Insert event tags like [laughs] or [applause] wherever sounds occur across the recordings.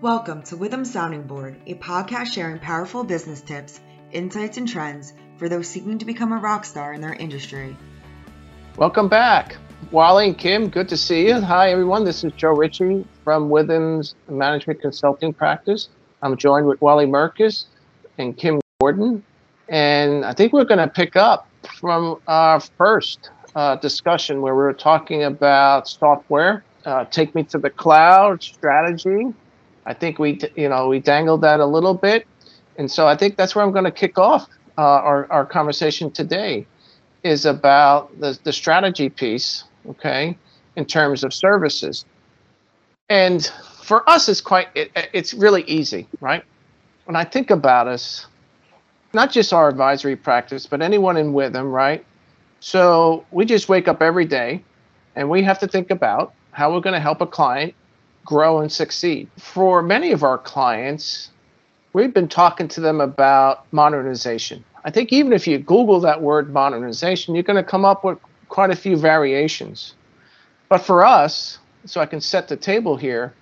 Welcome to Withum Sounding Board, a podcast sharing powerful business tips, insights, and trends for those seeking to become a rock star in their industry. Welcome back. Wally and Kim, good to see you. Hi, everyone. This is Joe Ritchie from Withum's Management Consulting Practice. I'm joined with Wally Merkis and Kim Gordon. And I think we're going to pick up from our first uh, discussion where we were talking about software, uh, take me to the cloud strategy, I think we, you know, we dangled that a little bit, and so I think that's where I'm going to kick off uh, our our conversation today, is about the the strategy piece, okay, in terms of services, and for us, it's quite it, it's really easy, right? When I think about us, not just our advisory practice, but anyone in Withum, right? So we just wake up every day, and we have to think about how we're going to help a client grow and succeed. For many of our clients, we've been talking to them about modernization. I think even if you Google that word modernization, you're going to come up with quite a few variations. But for us, so I can set the table here,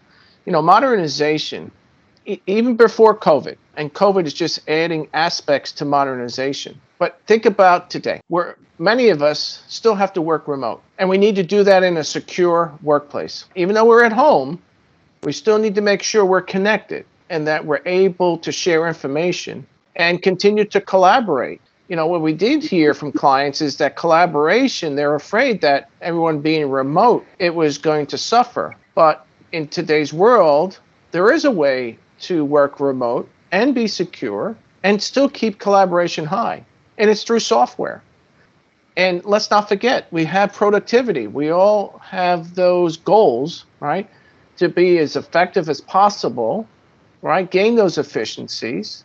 you know, modernization, even before COVID, and COVID is just adding aspects to modernization. But think about today, where many of us still have to work remote, and we need to do that in a secure workplace. Even though we're at home, we still need to make sure we're connected and that we're able to share information and continue to collaborate. You know, what we did hear from clients is that collaboration, they're afraid that everyone being remote, it was going to suffer. But in today's world, there is a way to work remote and be secure and still keep collaboration high. And it's through software. And let's not forget, we have productivity. We all have those goals, right? To be as effective as possible, right? Gain those efficiencies.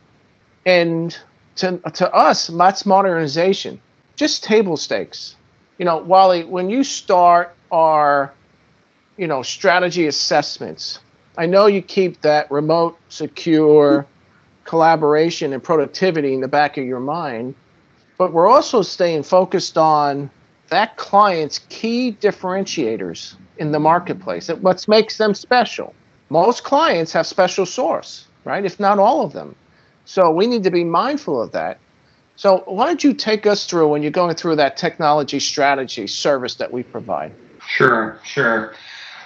And to, to us, that's modernization, just table stakes. You know, Wally, when you start our, you know, strategy assessments, I know you keep that remote, secure collaboration and productivity in the back of your mind, but we're also staying focused on that client's key differentiators in the marketplace. What makes them special? Most clients have special source, right? If not all of them. So we need to be mindful of that. So why don't you take us through when you're going through that technology strategy service that we provide? Sure, sure.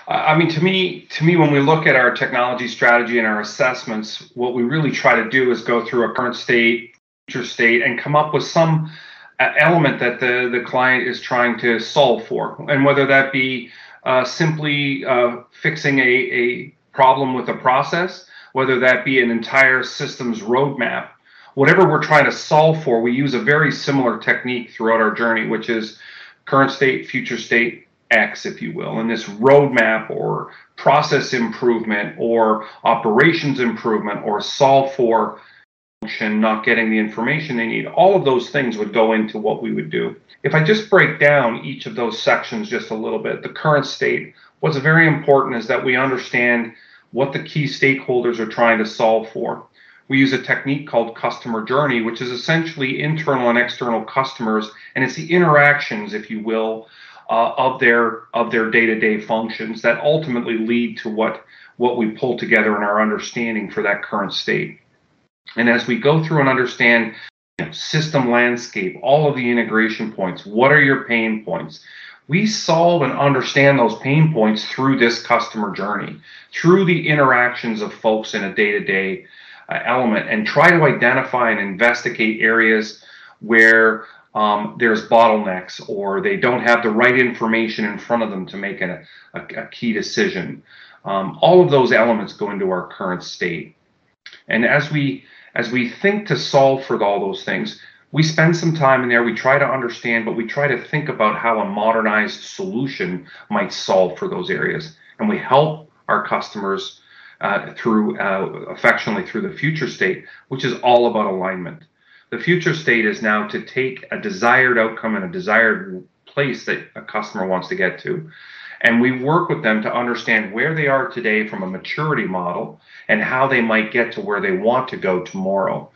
I mean, to me, to me, when we look at our technology strategy and our assessments, what we really try to do is go through a current state, future state, and come up with some uh, element that the the client is trying to solve for, and whether that be uh, simply uh, fixing a, a problem with a process, whether that be an entire systems roadmap. Whatever we're trying to solve for, we use a very similar technique throughout our journey, which is current state, future state, X, if you will. And this roadmap or process improvement or operations improvement or solve for not getting the information they need, all of those things would go into what we would do. If I just break down each of those sections just a little bit, the current state, what's very important is that we understand what the key stakeholders are trying to solve for. We use a technique called customer journey, which is essentially internal and external customers, and it's the interactions, if you will, uh, of their of their day-to-day functions that ultimately lead to what what we pull together in our understanding for that current state. And as we go through and understand system landscape, all of the integration points. What are your pain points? We solve and understand those pain points through this customer journey, through the interactions of folks in a day to day element, and try to identify and investigate areas where um, there's bottlenecks or they don't have the right information in front of them to make a, a, a key decision. Um, all of those elements go into our current state. And as we as we think to solve for all those things, we spend some time in there. We try to understand, but we try to think about how a modernized solution might solve for those areas. And we help our customers uh, through uh, affectionately through the future state, which is all about alignment. The future state is now to take a desired outcome and a desired place that a customer wants to get to and we work with them to understand where they are today from a maturity model and how they might get to where they want to go tomorrow,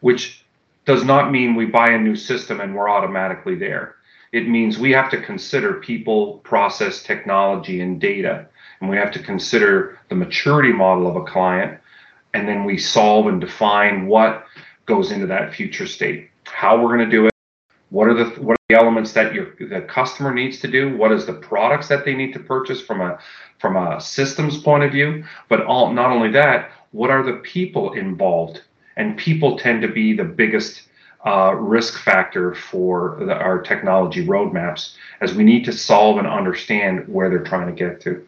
which does not mean we buy a new system and we're automatically there. It means we have to consider people, process, technology, and data and we have to consider the maturity model of a client, and then we solve and define what goes into that future state, how we're going to do it, what are the what are the elements that your the customer needs to do, what is the products that they need to purchase from a from a systems point of view, but all not only that, what are the people involved, and people tend to be the biggest uh, risk factor for the, our technology roadmaps as we need to solve and understand where they're trying to get to.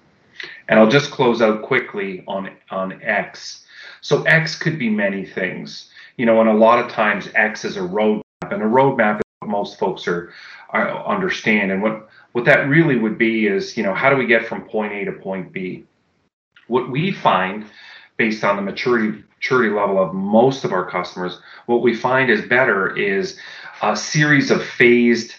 And I'll just close out quickly on, on X. So X could be many things, you know, and a lot of times X is a roadmap, and a roadmap most folks are, are understand. And what what that really would be is, you know, how do we get from point A to point B? What we find, based on the maturity maturity level of most of our customers, what we find is better is a series of phased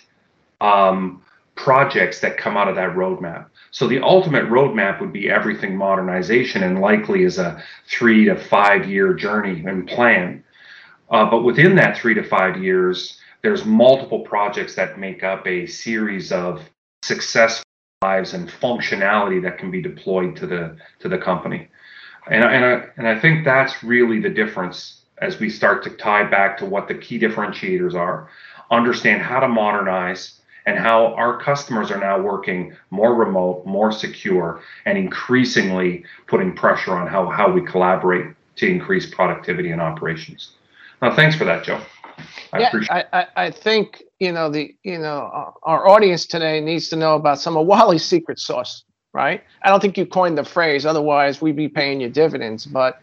um, projects that come out of that roadmap. So the ultimate roadmap would be everything modernization and likely is a three to five year journey and plan. Uh, but within that three to five years, there's multiple projects that make up a series of successful lives and functionality that can be deployed to the to the company. And, and, I, and I think that's really the difference as we start to tie back to what the key differentiators are, understand how to modernize and how our customers are now working more remote, more secure, and increasingly putting pressure on how, how we collaborate to increase productivity and operations. Now, thanks for that, Joe. I yeah, I, I, I, think you know the you know uh, our audience today needs to know about some of Wally's secret sauce right? I don't think you coined the phrase, otherwise, we'd be paying you dividends. But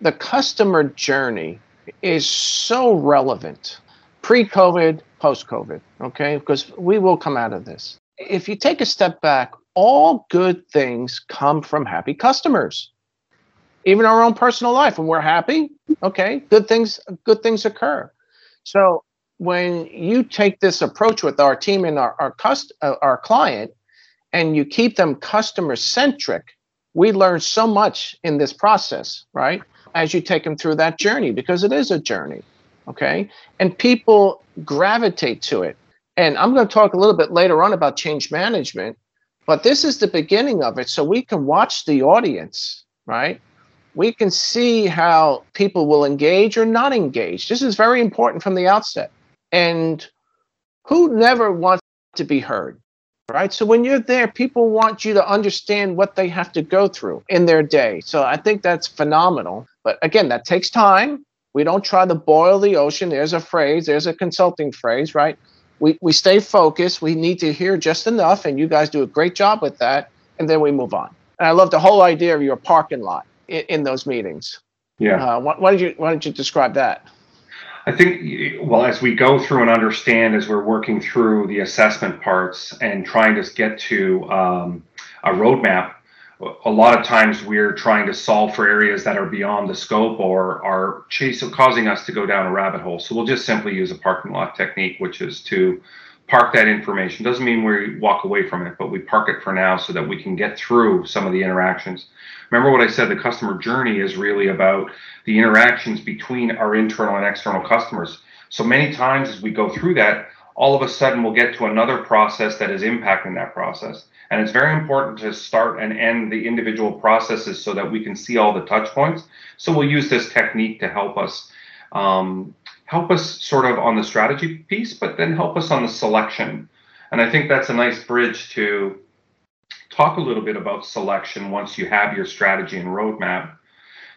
the customer journey is so relevant pre COVID, post COVID, okay? Because we will come out of this. If you take a step back, all good things come from happy customers. Even our own personal life, when we're happy, okay, good things good things occur. So when you take this approach with our team and our our, cust- uh, our client, and you keep them customer centric, we learn so much in this process, right? As you take them through that journey, because it is a journey, okay? And people gravitate to it. And I'm going to talk a little bit later on about change management, but this is the beginning of it. So we can watch the audience, right? We can see how people will engage or not engage. This is very important from the outset. And who never wants to be heard? right? So when you're there, people want you to understand what they have to go through in their day. So I think that's phenomenal. But again, that takes time. We don't try to boil the ocean. There's a phrase, there's a consulting phrase, right? We, we stay focused. We need to hear just enough, and you guys do a great job with that. And then we move on. And I love the whole idea of your parking lot in, in those meetings. Yeah. Uh, why, why, did you Why don't you describe that? I think, well, as we go through and understand, as we're working through the assessment parts and trying to get to um, a roadmap, a lot of times we're trying to solve for areas that are beyond the scope or are chase, causing us to go down a rabbit hole. So we'll just simply use a parking lot technique, which is to park that information. Doesn't mean we walk away from it, but we park it for now so that we can get through some of the interactions. Remember what I said, the customer journey is really about the interactions between our internal and external customers. So many times as we go through that, all of a sudden we'll get to another process that is impacting that process. And it's very important to start and end the individual processes so that we can see all the touch points. So we'll use this technique to help us um, help us sort of on the strategy piece, but then help us on the selection. And I think that's a nice bridge to talk a little bit about selection once you have your strategy and roadmap.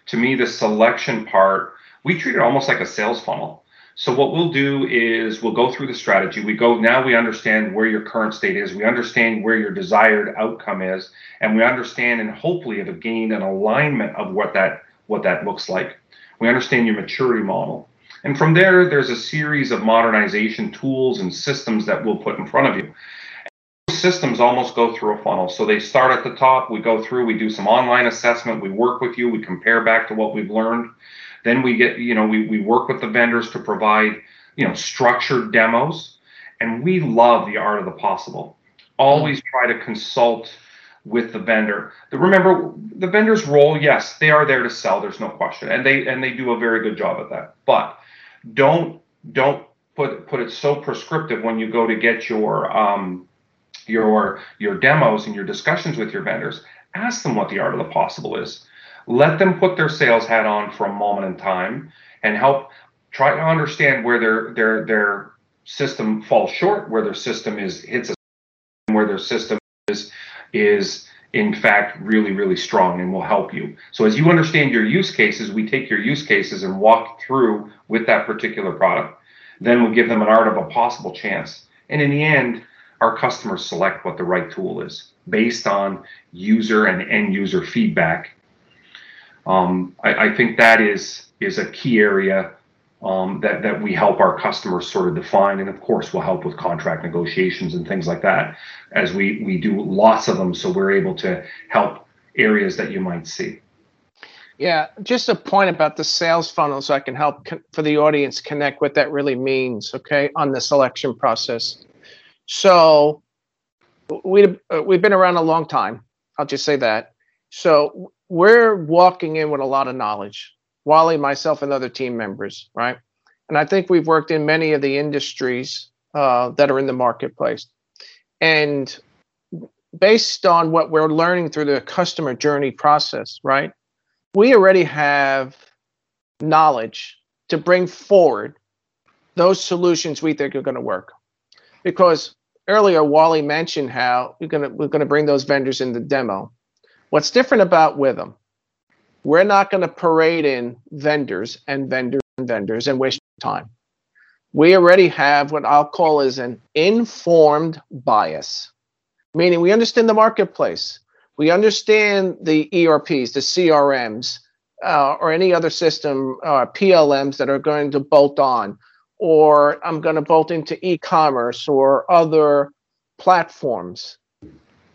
To me, the selection part, we treat it almost like a sales funnel. So what we'll do is we'll go through the strategy. We go now we understand where your current state is. We understand where your desired outcome is, and we understand and hopefully have gained an alignment of what that what that looks like. We understand your maturity model. And from there, there's a series of modernization tools and systems that we'll put in front of you. systems almost go through a funnel. So they start at the top, we go through, we do some online assessment, we work with you, we compare back to what we've learned. Then we get, you know, we, we work with the vendors to provide, you know, structured demos. And we love the art of the possible. Always try to consult with the vendor. The, remember, the vendor's role, yes, they are there to sell. There's no question, and they and they do a very good job at that. But don't don't put put it so prescriptive when you go to get your um, your your demos and your discussions with your vendors. ask them what the art of the possible is. Let them put their sales hat on for a moment in time and help try to understand where their their their system falls short, where their system is hits a where their system is is in fact really really strong and will help you. So as you understand your use cases, we take your use cases and walk through with that particular product. Then we'll give them an art of a possible chance. And in the end, our customers select what the right tool is based on user and end user feedback. Um, I, I think that is is a key area um, that that we help our customers sort of define, and of course, we'll help with contract negotiations and things like that, as we we do lots of them, so we're able to help areas that you might see. Yeah, just a point about the sales funnel, so I can help con- for the audience connect what that really means. Okay, on the selection process. So we we've been around a long time. I'll just say that. So we're walking in with a lot of knowledge Wally, myself, and other team members, right? And I think we've worked in many of the industries uh, that are in the marketplace. And based on what we're learning through the customer journey process, right? We already have knowledge to bring forward those solutions we think are going to work. Because earlier Wally mentioned how we're going to we're going to bring those vendors in the demo. What's different about Withum we're not going to parade in vendors and vendors and vendors and waste time. We already have what I'll call is an informed bias, meaning we understand the marketplace. We understand the ERPs, the CRMs, uh, or any other system, uh, PLMs that are going to bolt on, or I'm going to bolt into e commerce or other platforms.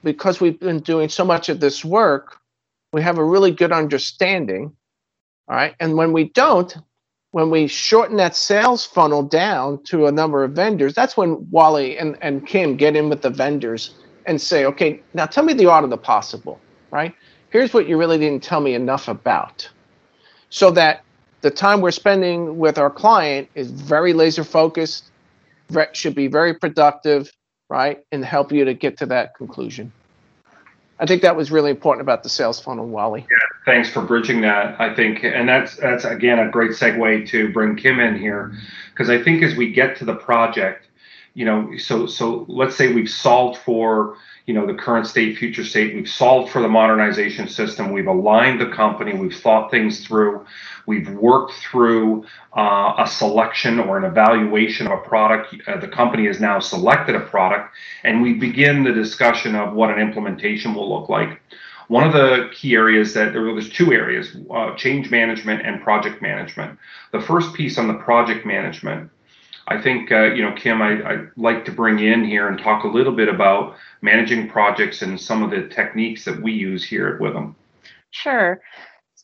Because we've been doing so much of this work, we have a really good understanding. All right. And when we don't, when we shorten that sales funnel down to a number of vendors, that's when Wally and, and Kim get in with the vendors and say, okay, now tell me the art of the possible, right? Here's what you really didn't tell me enough about. So that the time we're spending with our client is very laser focused, should be very productive, right? And help you to get to that conclusion. I think that was really important about the sales funnel, Wally. Yeah, thanks for bridging that. I think, and that's that's again a great segue to bring Kim in here, because I think as we get to the project, you know, so so let's say we've solved for you know the current state, future state. We've solved for the modernization system. We've aligned the company. We've thought things through. We've worked through uh, a selection or an evaluation of a product. Uh, the company has now selected a product, and we begin the discussion of what an implementation will look like. One of the key areas that there was two areas: uh, change management and project management. The first piece on the project management I think, uh, you know, Kim, I, would like to bring in here and talk a little bit about managing projects and some of the techniques that we use here at Withum. Sure.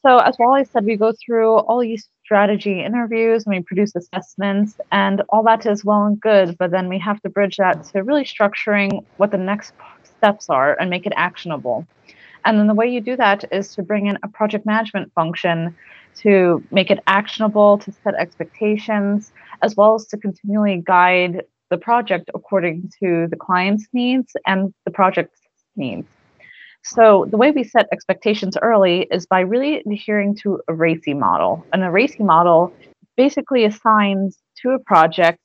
So, as Wally said, we go through all these strategy interviews and we produce assessments, and all that is well and good, but then we have to bridge that to really structuring what the next steps are and make it actionable. And then the way you do that is to bring in a project management function to make it actionable, to set expectations, as well as to continually guide the project according to the client's needs and the project's needs. So the way we set expectations early is by really adhering to a RACI model. And a RACI model basically assigns to a project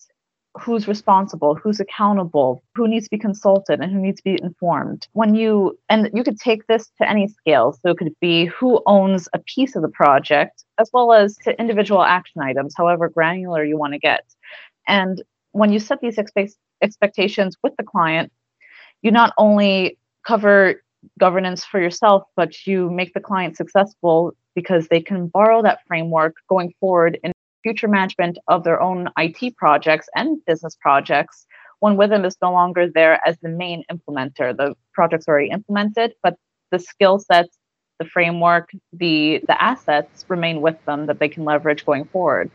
who's responsible, who's accountable, who needs to be consulted, and who needs to be informed. When you and you could take this to any scale. So it could be who owns a piece of the project, as well as to individual action items, however granular you want to get. And when you set these expe- expectations with the client, you not only cover governance for yourself, but you make the client successful because they can borrow that framework going forward in future management of their own IT projects and business projects when Withum is no longer there as the main implementer. The project's already implemented, but the skill sets, the framework, the the assets remain with them that they can leverage going forward.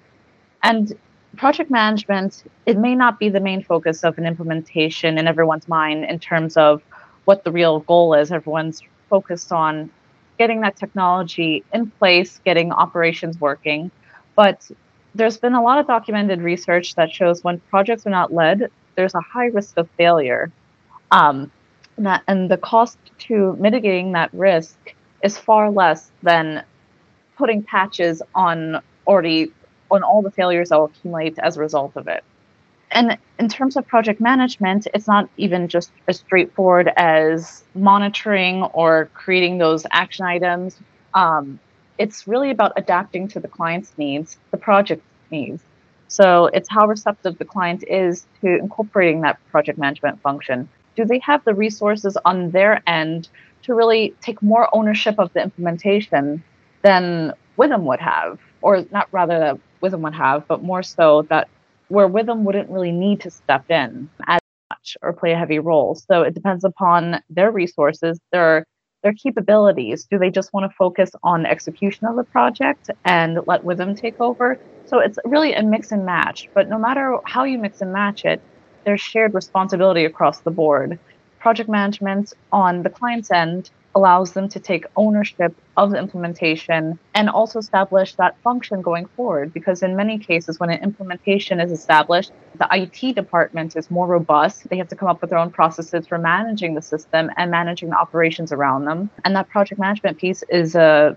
And project management, it may not be the main focus of an implementation in everyone's mind in terms of what the real goal is. Everyone's focused on getting that technology in place, getting operations working. But there's been a lot of documented research that shows when projects are not led, there's a high risk of failure. Um, And, that, and the cost to mitigating that risk is far less than putting patches on already on all the failures that will accumulate as a result of it. And in terms of project management, it's not even just as straightforward as monitoring or creating those action items. Um, it's really about adapting to the client's needs, the project's needs. So it's how receptive the client is to incorporating that project management function. Do they have the resources on their end to really take more ownership of the implementation than Withum would have? Or not rather that Withum would have, but more so that where Withum wouldn't really need to step in as much or play a heavy role. So it depends upon their resources, their their capabilities. Do they just want to focus on execution of the project and let Withum take over? So it's really a mix and match. But no matter how you mix and match it, there's shared responsibility across the board. Project management on the client's end allows them to take ownership of the implementation and also establish that function going forward. Because in many cases, when an implementation is established, the IT department is more robust. They have to come up with their own processes for managing the system and managing the operations around them. And that project management piece is a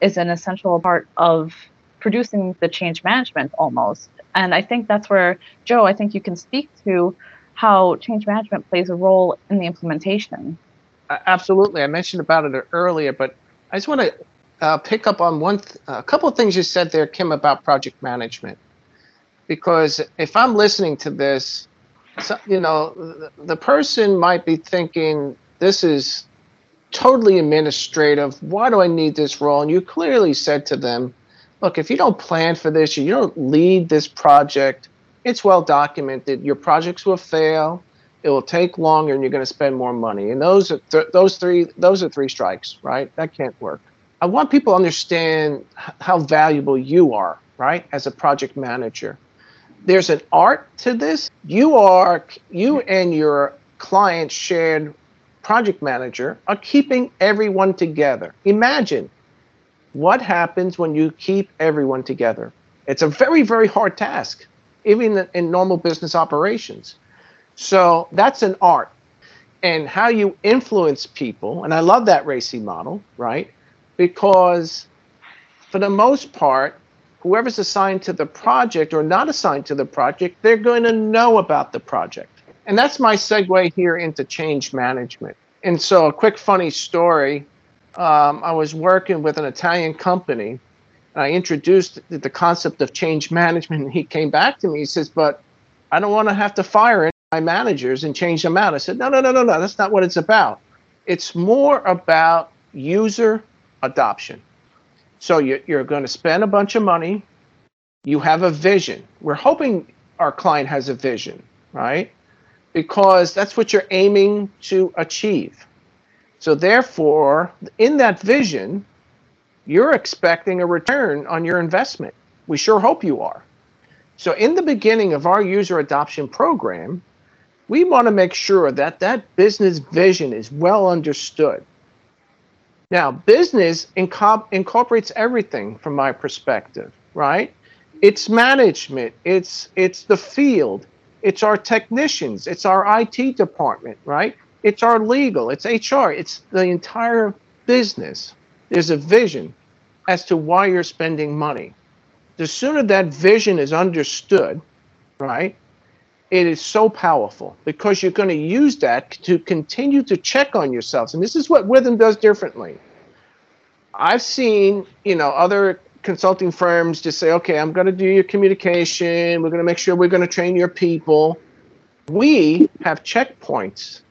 is an essential part of producing the change management almost. And I think that's where Joe, I think you can speak to how change management plays a role in the implementation. Absolutely. I mentioned about it earlier, but I just want to uh, pick up on one, th- a couple of things you said there, Kim, about project management. Because if I'm listening to this, so, you know, the, the person might be thinking, this is totally administrative. Why do I need this role? And you clearly said to them, look, if you don't plan for this, you don't lead this project, it's well documented. Your projects will fail it will take longer and you're going to spend more money. And those are th- those three those are three strikes right? That can't work. I want people to understand how valuable you are right as a project manager. There's an art to this. You are you and your client shared project manager are keeping everyone together. Imagine what happens when you keep everyone together. It's a very very hard task even in normal business operations so that's an art. And how you influence people, and I love that RACI model, right? Because for the most part, whoever's assigned to the project or not assigned to the project, they're going to know about the project. And that's my segue here into change management. And so, a quick funny story um, I was working with an Italian company, and I introduced the concept of change management. And he came back to me, he says, But I don't want to have to fire my managers and change them out. I said, no, no, no, no, no. That's not what it's about. It's more about user adoption. So you, you're going to spend a bunch of money. You have a vision. We're hoping our client has a vision, right? Because that's what you're aiming to achieve. So therefore, in that vision, you're expecting a return on your investment. We sure hope you are. So in the beginning of our user adoption program, we want to make sure that that business vision is well understood. Now, business incorporates everything from my perspective, right? It's management, it's it's the field, it's our technicians, it's our IT department, right? It's our legal, it's HR, it's the entire business. There's a vision as to why you're spending money. The sooner that vision is understood, right? It is so powerful because you're going to use that to continue to check on yourselves. And this is what Withum does differently. I've seen, you know, other consulting firms just say, okay, I'm going to do your communication. We're going to make sure we're going to train your people. We have checkpoints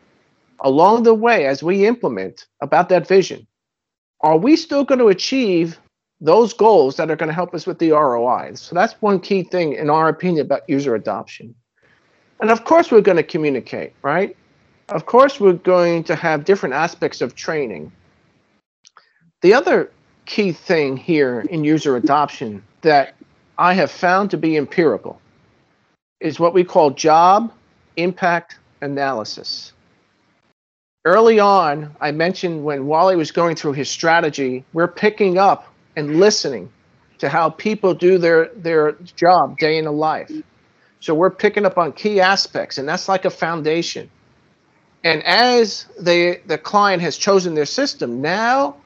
along the way as we implement about that vision. Are we still going to achieve those goals that are going to help us with the ROI? So that's one key thing, in our opinion, about user adoption. And of course, we're going to communicate, right? Of course, we're going to have different aspects of training. The other key thing here in user adoption that I have found to be empirical is what we call job impact analysis. Early on, I mentioned when Wally was going through his strategy, we're picking up and listening to how people do their, their job day in the life. So we're picking up on key aspects, and that's like a foundation. And as they, the client has chosen their system, now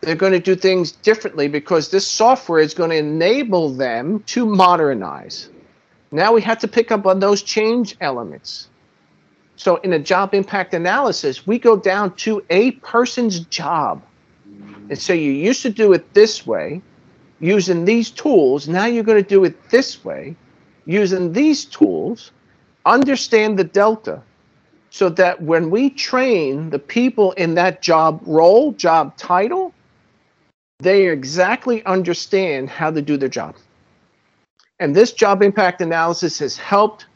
they're going to do things differently because this software is going to enable them to modernize. Now we have to pick up on those change elements. So in a job impact analysis, we go down to a person's job and say you used to do it this way using these tools. Now you're going to do it this way using these tools. Understand the delta so that when we train the people in that job role, job title, they exactly understand how to do their job. And this job impact analysis has helped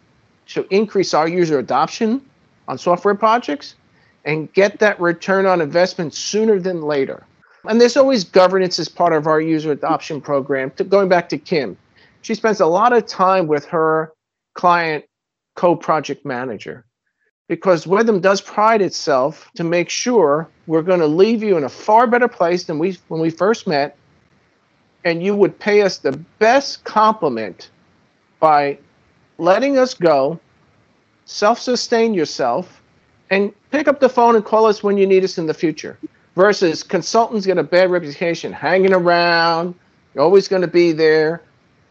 to increase our user adoption on software projects and get that return on investment sooner than later. And there's always governance as part of our user adoption program. To, going back to Kim, she spends a lot of time with her client co project manager because Withum does pride itself to make sure we're going to leave you in a far better place than we when we first met, and you would pay us the best compliment by letting us go, self-sustain yourself, and pick up the phone and call us when you need us in the future. Versus consultants get a bad reputation hanging around, you're always going to be there.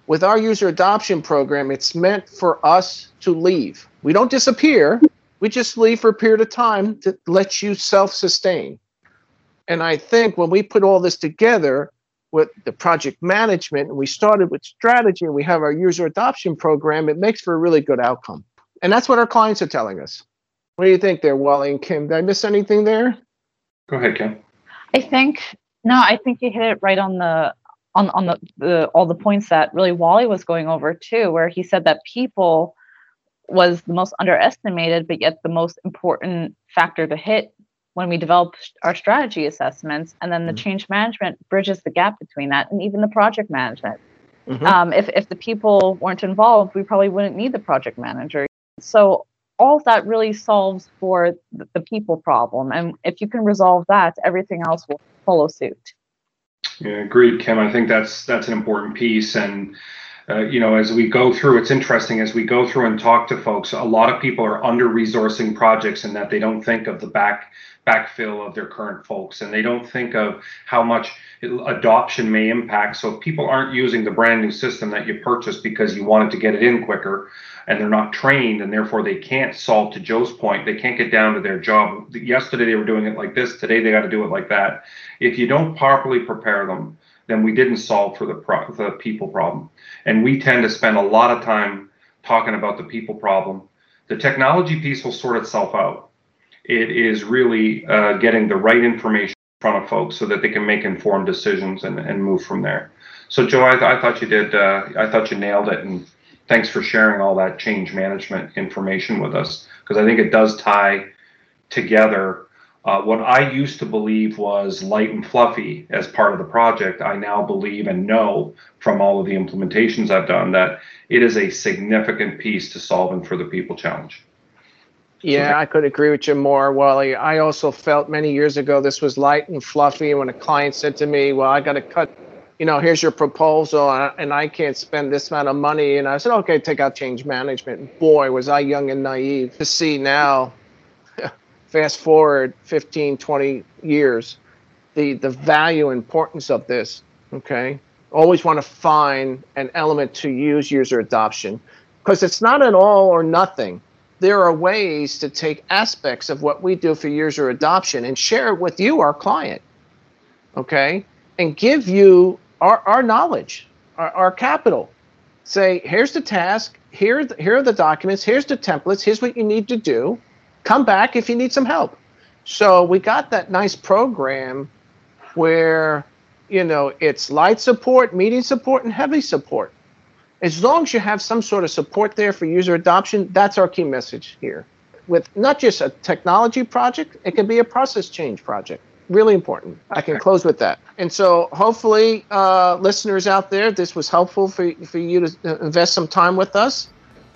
With our user adoption program, it's meant for us to leave. We don't disappear we just leave for a period of time to let you self sustain. And I think when we put all this together with the project management and we started with strategy and we have our user adoption program, it makes for a really good outcome. And that's what our clients are telling us. What do you think there, Wally and Kim? Did I miss anything there? Go ahead, Kim. I think no, I think you hit it right on the on on the, the all the points that really Wally was going over too, where he said that people was the most underestimated, but yet the most important factor to hit when we develop our strategy assessments. And then the mm-hmm. change management bridges the gap between that and even the project management. Mm-hmm. Um, if, if the people weren't involved, we probably wouldn't need the project manager. So all of that really solves for the, the people problem. And if you can resolve that, everything else will follow suit. Yeah, agreed, Kim. I think that's that's an important piece. And uh, you know, as we go through, it's interesting as we go through and talk to folks. A lot of people are under resourcing projects in that they don't think of the back backfill of their current folks, and they don't think of how much adoption may impact. So if people aren't using the brand new system that you purchased because you wanted to get it in quicker, and they're not trained, and therefore they can't solve. To Joe's point, they can't get down to their job. Yesterday they were doing it like this. Today they got to do it like that. If you don't properly prepare them then we didn't solve for the pro- the people problem. And we tend to spend a lot of time talking about the people problem. The technology piece will sort itself out. It is really uh, getting the right information in front of folks so that they can make informed decisions and, and move from there. So, Joe, I, th- I thought you did. Uh, I thought you nailed it, and thanks for sharing all that change management information with us because I think it does tie together uh, what I used to believe was light and fluffy as part of the project, I now believe and know from all of the implementations I've done that it is a significant piece to solving for the people challenge. Yeah, [laughs] I could agree with you more, Wally. I also felt many years ago this was light and fluffy. When a client said to me, Well, I got to cut, you know, here's your proposal, and I can't spend this amount of money. And I said, Okay, take out change management. Boy, was I young and naive to see now [laughs] fast forward 15, 20 years, the, the value importance of this, okay? Always want to find an element to use user adoption because it's not an all or nothing. There are ways to take aspects of what we do for user adoption and share it with you, our client, okay? And give you our, our knowledge, our, our capital. Say, here's the task, here, here are the documents, here's the templates, here's what you need to do come back if you need some help. So we got that nice program where, you know, it's light support, medium support, and heavy support. As long as you have some sort of support there for user adoption, that's our key message here. With not just a technology project, it can be a process change project. Really important. I can close with that. And so, hopefully, uh, listeners out there, this was helpful for, for you to invest some time with us.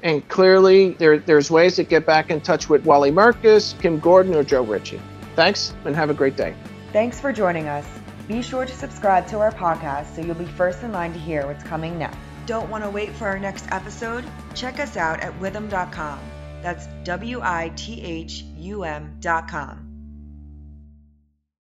And clearly, there, there's ways to get back in touch with Wally Merkus, Kim Gordon, or Joe Ritchie. Thanks, and have a great day. Thanks for joining us. Be sure to subscribe to our podcast so you'll be first in line to hear what's coming next. Don't want to wait for our next episode? Check us out at withum.com. That's W I T H U M dot com.